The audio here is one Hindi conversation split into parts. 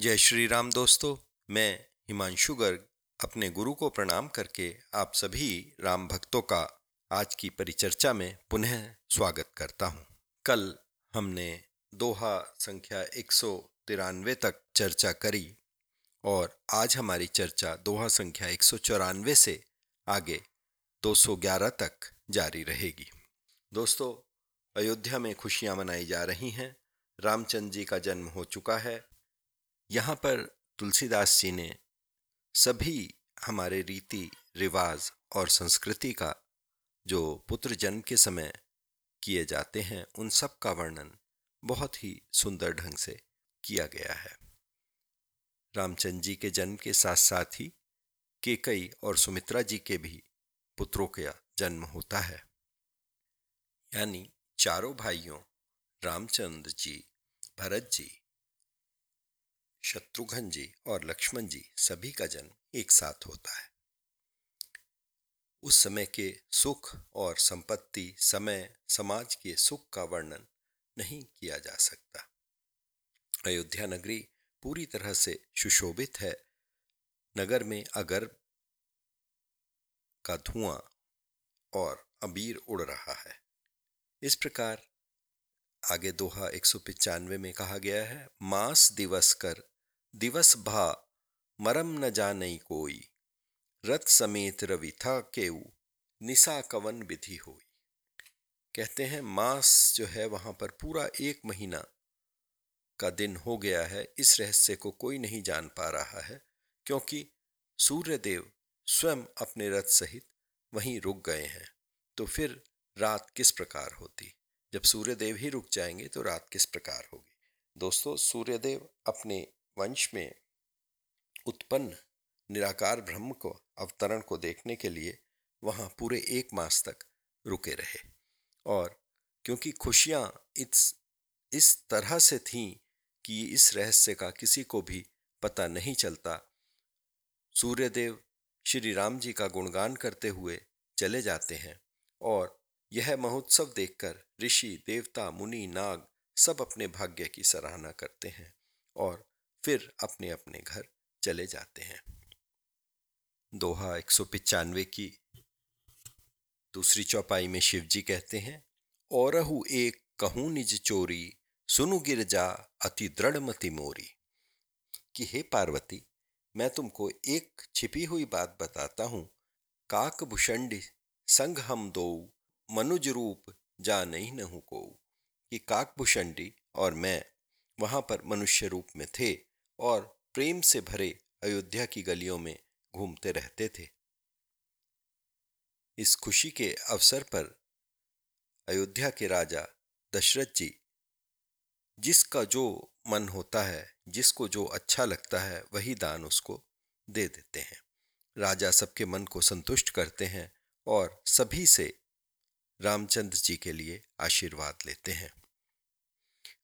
जय श्री राम दोस्तों, मैं हिमांशु गर्ग अपने गुरु को प्रणाम करके आप सभी राम भक्तों का आज की परिचर्चा में पुनः स्वागत करता हूँ। कल हमने दोहा संख्या एक तिरानवे तक चर्चा करी और आज हमारी चर्चा दोहा संख्या एक चौरानवे से आगे 211 तक जारी रहेगी। दोस्तों, अयोध्या में खुशियाँ मनाई जा रही हैं। रामचंद्र जी का जन्म हो चुका है। यहाँ पर तुलसीदास जी ने सभी हमारे रीति, रिवाज और संस्कृति का जो पुत्र जन्म के समय किए जाते हैं, उन सब का वर्णन बहुत ही सुंदर ढंग से किया गया है। रामचंद्र जी के जन्म के साथ साथ ही केकई और सुमित्रा जी के भी पुत्रों का जन्म होता है। यानी चारों भाइयों, रामचंद्र जी, भरत जी शत्रुघ्न जी और लक्ष्मण जी सभी का जन्म एक साथ होता है। उस समय के सुख और संपत्ति, समय, समाज के सुख का वर्णन नहीं किया जा सकता। अयोध्या नगरी पूरी तरह से सुशोभित है। नगर में अगर का धुआँ और अबीर उड़ रहा है। इस प्रकार आगे दोहा एक सौ पिचानवे में कहा गया है, मास दिवस कर, दिवस भा, मरम न जान कोई, रथ समेत रवि था केऊ निशा कवन विधि होई। कहते हैं, मास जो है वहाँ पर पूरा एक महीना का दिन हो गया है, इस रहस्य को कोई नहीं जान पा रहा है, क्योंकि सूर्यदेव स्वयं अपने रथ सहित वहीं रुक गए हैं तो फिर रात किस प्रकार होती? जब सूर्यदेव ही रुक जाएँगे तो रात किस प्रकार होगी? दोस्तों, सूर्यदेव अपने वंश में उत्पन्न, निराकार ब्रह्म को, अवतरण को देखने के लिए वहाँ पूरे एक मास तक रुके रहे। और क्योंकि खुशियाँ इस इस तरह से थीं कि इस रहस्य का किसी को भी पता नहीं चलता, सूर्यदेव श्री राम जी का गुणगान करते हुए चले जाते हैं और यह महोत्सव देखकर ऋषि, देवता, मुनि, नाग सब अपने भाग्य की सराहना करते हैं और फिर अपने अपने घर चले जाते हैं। दोहा एक सौ पिचानवे की दूसरी चौपाई में शिव जी कहते हैं और एक कहूँ निज चोरी, सुनु गिर जा अति दृढ़ मति मोरी। कि हे पार्वती, मैं तुमको एक छिपी हुई बात बताता हूँ। काक भूषण संग हम दो मनुज रूप जा नहीं नहु को, कि काकभूषणी और मैं वहाँ पर मनुष्य रूप में थे और प्रेम से भरे अयोध्या की गलियों में घूमते रहते थे। इस खुशी के अवसर पर अयोध्या के राजा दशरथ जी, जिसका जो मन होता है, जिसको जो अच्छा लगता है, वही दान उसको दे देते हैं। राजा सबके मन को संतुष्ट करते हैं और सभी से रामचंद्र जी के लिए आशीर्वाद लेते हैं।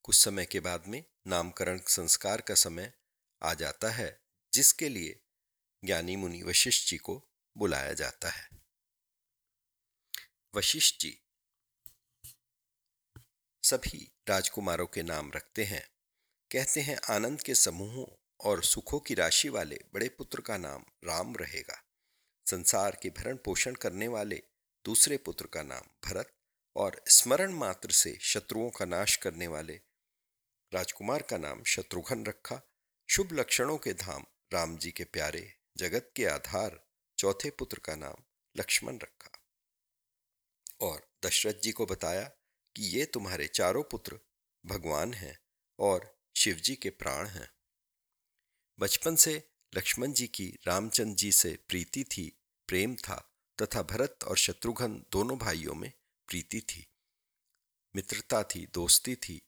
कुछ समय के बाद में नामकरण संस्कार का समय आ जाता है, जिसके लिए ज्ञानी मुनि वशिष्ठ जी को बुलाया जाता है। वशिष्ठ जी, सभी राजकुमारों के नाम रखते हैं। कहते हैं, आनंद के समूहों और सुखों की राशि वाले बड़े पुत्र का नाम राम रहेगा। संसार के भरण पोषण करने वाले दूसरे पुत्र का नाम भरत और स्मरण मात्र से शत्रुओं का नाश करने वाले राजकुमार का नाम शत्रुघ्न रखा। शुभ लक्षणों के धाम राम जी के प्यारे जगत के आधार चौथे पुत्र का नाम लक्ष्मण रखा। और दशरथ जी को बताया कि ये तुम्हारे चारों पुत्र भगवान हैं और शिव जी के प्राण हैं। बचपन से लक्ष्मण जी की रामचंद्र जी से प्रीति थी, प्रेम था। तथा भरत और शत्रुघ्न दोनों भाइयों में प्रीति थी। मित्रता थी, दोस्ती थी।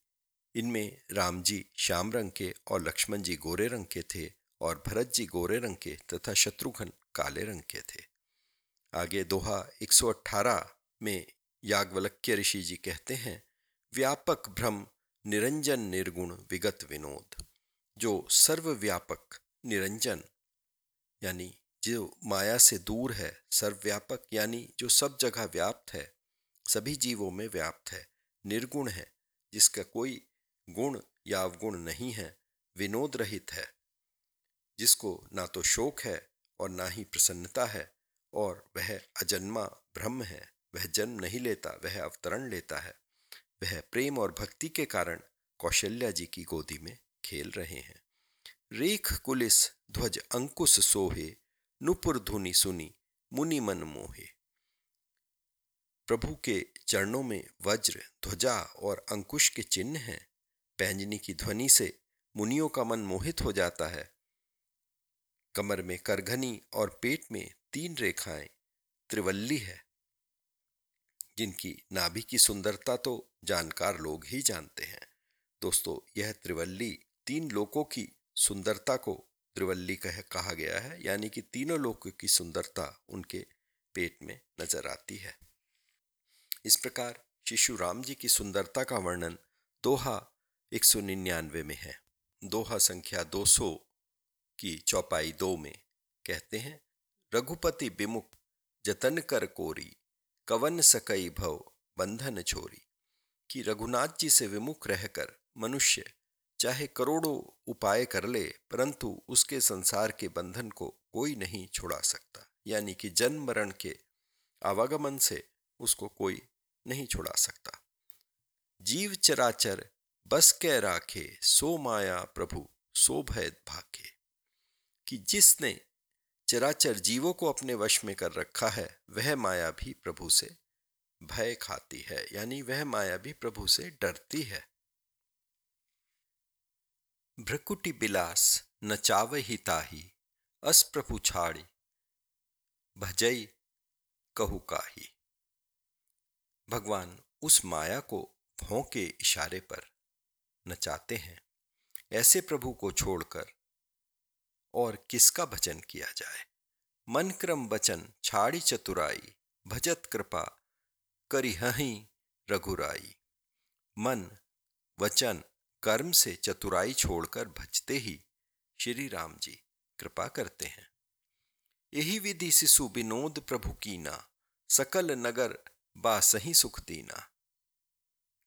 इनमें राम जी श्याम रंग के और लक्ष्मण जी गोरे रंग के थे और भरत जी गोरे रंग के तथा शत्रुघ्न काले रंग के थे। आगे दोहा 118 में याज्ञवल्क्य ऋषि जी कहते हैं, व्यापक भ्रम निरंजन निर्गुण विगत विनोद। जो सर्वव्यापक निरंजन, यानी जो माया से दूर है, सर्वव्यापक, यानी जो सब जगह व्याप्त है, सभी जीवों में व्याप्त है, निर्गुण है, जिसका कोई गुण या अवगुण नहीं है, विनोद रहित है। जिसको ना तो शोक है और ना ही प्रसन्नता है, और वह अजन्मा ब्रह्म है, वह जन्म नहीं लेता, वह अवतरण लेता है। वह प्रेम और भक्ति के कारण कौशल्या जी की गोदी में खेल रहे हैं। रेख कुलिस ध्वज अंकुश सोहे नुपुर धुनि सुनी, मुनि मन मोहे। प्रभु के चरणों में वज्र, ध्वजा और अंकुश के चिन्ह हैं। पैंजनी की ध्वनि से मुनियों का मन मोहित हो जाता है। कमर में करघनी और पेट में तीन रेखाएँ, त्रिवल्ली है। जिनकी नाभि की सुंदरता तो जानकार लोग ही जानते हैं। दोस्तों, यह त्रिवल्ली तीन लोकों की सुंदरता को त्रिवल्ली कह, कहा गया है, यानी कि तीनों लोकों की सुंदरता उनके पेट में नज़र आती है। इस प्रकार शिशु राम जी की सुंदरता का वर्णन दोहा एक सौ निन्यानवे में है। दोहा संख्या 200 की चौपाई दो में कहते हैं, रघुपति विमुख जतन कर कोरी, कवन सकई भव बंधन छोरी। कि रघुनाथ जी से विमुख रहकर मनुष्य चाहे करोड़ों उपाय कर ले, परंतु उसके संसार के बंधन को कोई नहीं छुड़ा सकता। यानी कि जन्म मरण के आवागमन से उसको कोई नहीं छुड़ा सकता। जीव चराचर, बस के राखे, सो माया प्रभु, सो भय भाखे कि जिसने चराचर जीवों को अपने वश में कर रखा है, वह माया भी प्रभु से भय खाती है। यानी वह माया भी प्रभु से डरती है। भ्रकुटी बिलास नचाव ही ताही, अस प्रभु छाड़ी, भजई कहू काही। भगवान उस माया को भों के इशारे पर नचाते हैं, ऐसे प्रभु को छोड़कर, और किसका भजन किया जाए? मन क्रम बचन छाड़ी चतुराई, भजत कृपा करी हही रघुराई। मन, वचन कर्म से चतुराई छोड़कर भजते ही श्री राम जी कृपा करते हैं। यही विधि शिशु विनोद प्रभु कीना, सकल नगर बा सही सुख दीना।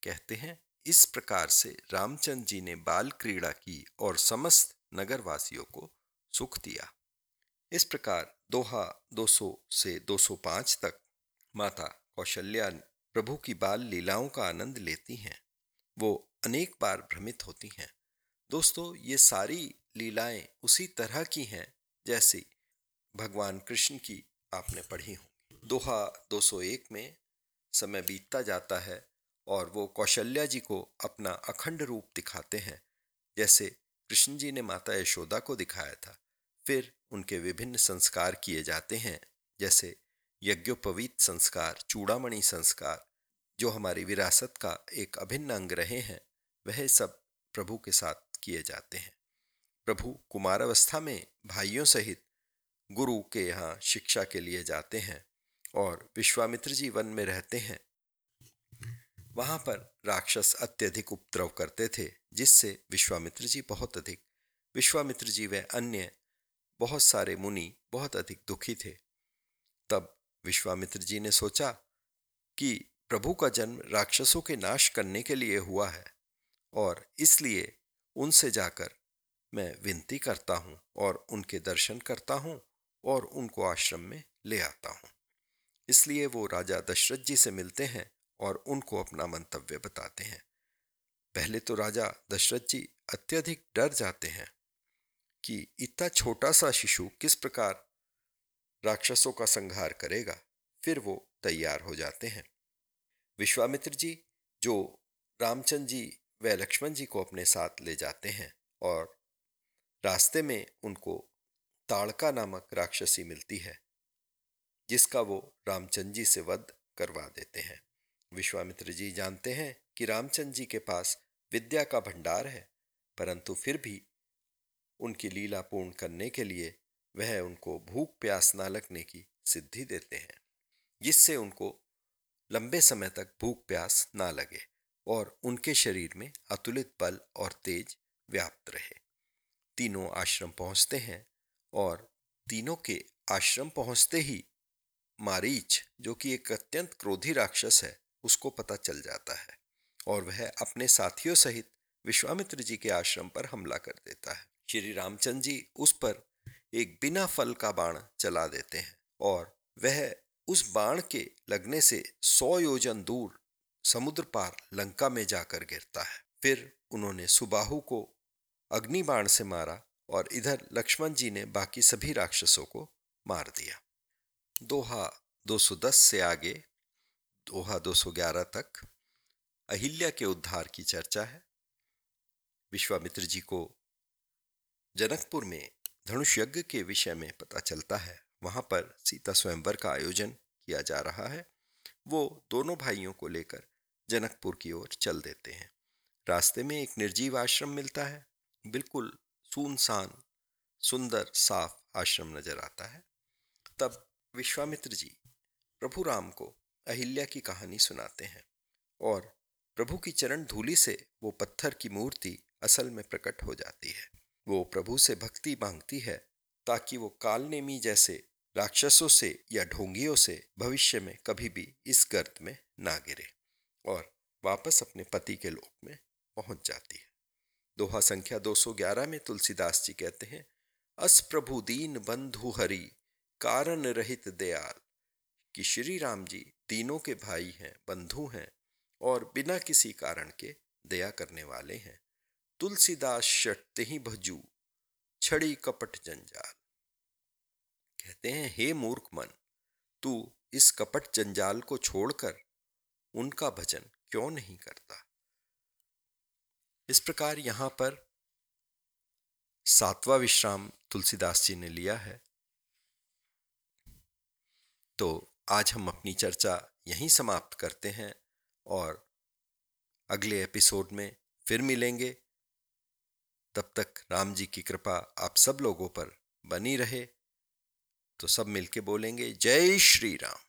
कहते हैं, इस प्रकार से रामचंद्र जी ने बाल क्रीड़ा की और समस्त नगरवासियों को सुख दिया। इस प्रकार दोहा 200 से 205 तक माता कौशल्या प्रभु की बाल लीलाओं का आनंद लेती हैं। वो अनेक बार भ्रमित होती हैं। दोस्तों, ये सारी लीलाएँ उसी तरह की हैं जैसी भगवान कृष्ण की आपने पढ़ी होंगी। दोहा 201 में समय बीतता जाता है और वो कौशल्या जी को अपना अखंड रूप दिखाते हैं, जैसे कृष्ण जी ने माता यशोदा को दिखाया था। फिर उनके विभिन्न संस्कार किए जाते हैं, जैसे यज्ञोपवीत संस्कार, चूड़ामणि संस्कार, जो हमारी विरासत का एक अभिन्न अंग रहे हैं। वह सब प्रभु के साथ किए जाते हैं। प्रभु कुमारावस्था में भाइयों सहित गुरु के यहाँ शिक्षा के लिए जाते हैं और विश्वामित्र जी वन में रहते हैं। वहाँ पर राक्षस अत्यधिक उपद्रव करते थे, जिससे विश्वामित्र जी बहुत अधिक। विश्वामित्र जी व अन्य बहुत सारे मुनि बहुत अधिक दुखी थे। तब विश्वामित्र जी ने सोचा कि प्रभु का जन्म राक्षसों के नाश करने के लिए हुआ है। और इसलिए उनसे जाकर मैं विनती करता हूँ और उनके दर्शन करता हूँ और उनको आश्रम में ले आता हूँ। इसलिए वो राजा दशरथ जी से मिलते हैं और उनको अपना मंतव्य बताते हैं। पहले तो राजा दशरथ जी अत्यधिक डर जाते हैं कि इतना छोटा सा शिशु किस प्रकार राक्षसों का संहार करेगा, फिर वो तैयार हो जाते हैं। विश्वामित्र जी, जो रामचंद्र जी व लक्ष्मण जी को अपने साथ ले जाते हैं और रास्ते में उनको ताड़का नामक राक्षसी मिलती है, जिसका वो रामचंद्र जी से वध करवा देते हैं। विश्वामित्र जी जानते हैं कि रामचंद्र जी के पास विद्या का भंडार है, परंतु फिर भी उनकी लीला पूर्ण करने के लिए वह उनको भूख प्यास ना लगने की सिद्धि देते हैं, जिससे उनको लंबे समय तक भूख प्यास ना लगे। और उनके शरीर में अतुलित बल और तेज व्याप्त रहे। तीनों आश्रम पहुँचते हैं और तीनों के आश्रम पहुँचते ही मारीच, जो कि एक अत्यंत क्रोधी राक्षस है, उसको पता चल जाता है और वह अपने साथियों सहित विश्वामित्र जी के आश्रम पर हमला कर देता है। श्री रामचंद्र जी उस पर एक बिना फल का बाण चला देते हैं और वह उस बाण के लगने से सौ योजन दूर समुद्र पार लंका में जाकर गिरता है। फिर उन्होंने सुबाहु को अग्नि बाण से मारा और इधर लक्ष्मण जी ने बाकी सभी राक्षसों को मार दिया। दोहा 210 से आगे, दोहा 211 तक अहिल्या के उद्धार की चर्चा है। विश्वामित्र जी को जनकपुर में धनुष यज्ञ के विषय में पता चलता है। वहाँ पर सीता स्वयंवर का आयोजन किया जा रहा है। वो दोनों भाइयों को लेकर जनकपुर की ओर चल देते हैं। रास्ते में एक निर्जीव आश्रम मिलता है। बिल्कुल सुनसान, सुंदर, साफ़ आश्रम नज़र आता है। तब विश्वामित्र जी प्रभु राम को अहिल्या की कहानी सुनाते हैं और प्रभु की चरण धूली से वो पत्थर की मूर्ति असल में प्रकट हो जाती है। वो प्रभु से भक्ति मांगती है ताकि वो कालनेमी जैसे राक्षसों से या ढोंगियों से भविष्य में कभी भी इस गर्त में ना गिरे। और वापस अपने पति के लोक में पहुँच जाती है। दोहा संख्या 211 में तुलसीदास जी कहते हैं, अस प्रभु दीन बंधु हरि, कारण रहित दयाल, कि श्री राम जी दीनों के भाई हैं, बंधु हैं, और बिना किसी कारण के दया करने वाले हैं। तुलसीदास शटते ही भजू, छड़ी कपट जंजाल। कहते हैं, हे मूर्ख मन, तू इस कपट जंजाल को छोड़कर उनका भजन क्यों नहीं करता? इस प्रकार यहाँ पर सातवां विश्राम तुलसीदास जी ने लिया है। तो आज हम अपनी चर्चा यहीं समाप्त करते हैं और अगले एपिसोड में फिर मिलेंगे। तब तक राम जी की कृपा आप सब लोगों पर बनी रहे। तो सब मिलके बोलेंगे, जय श्री राम।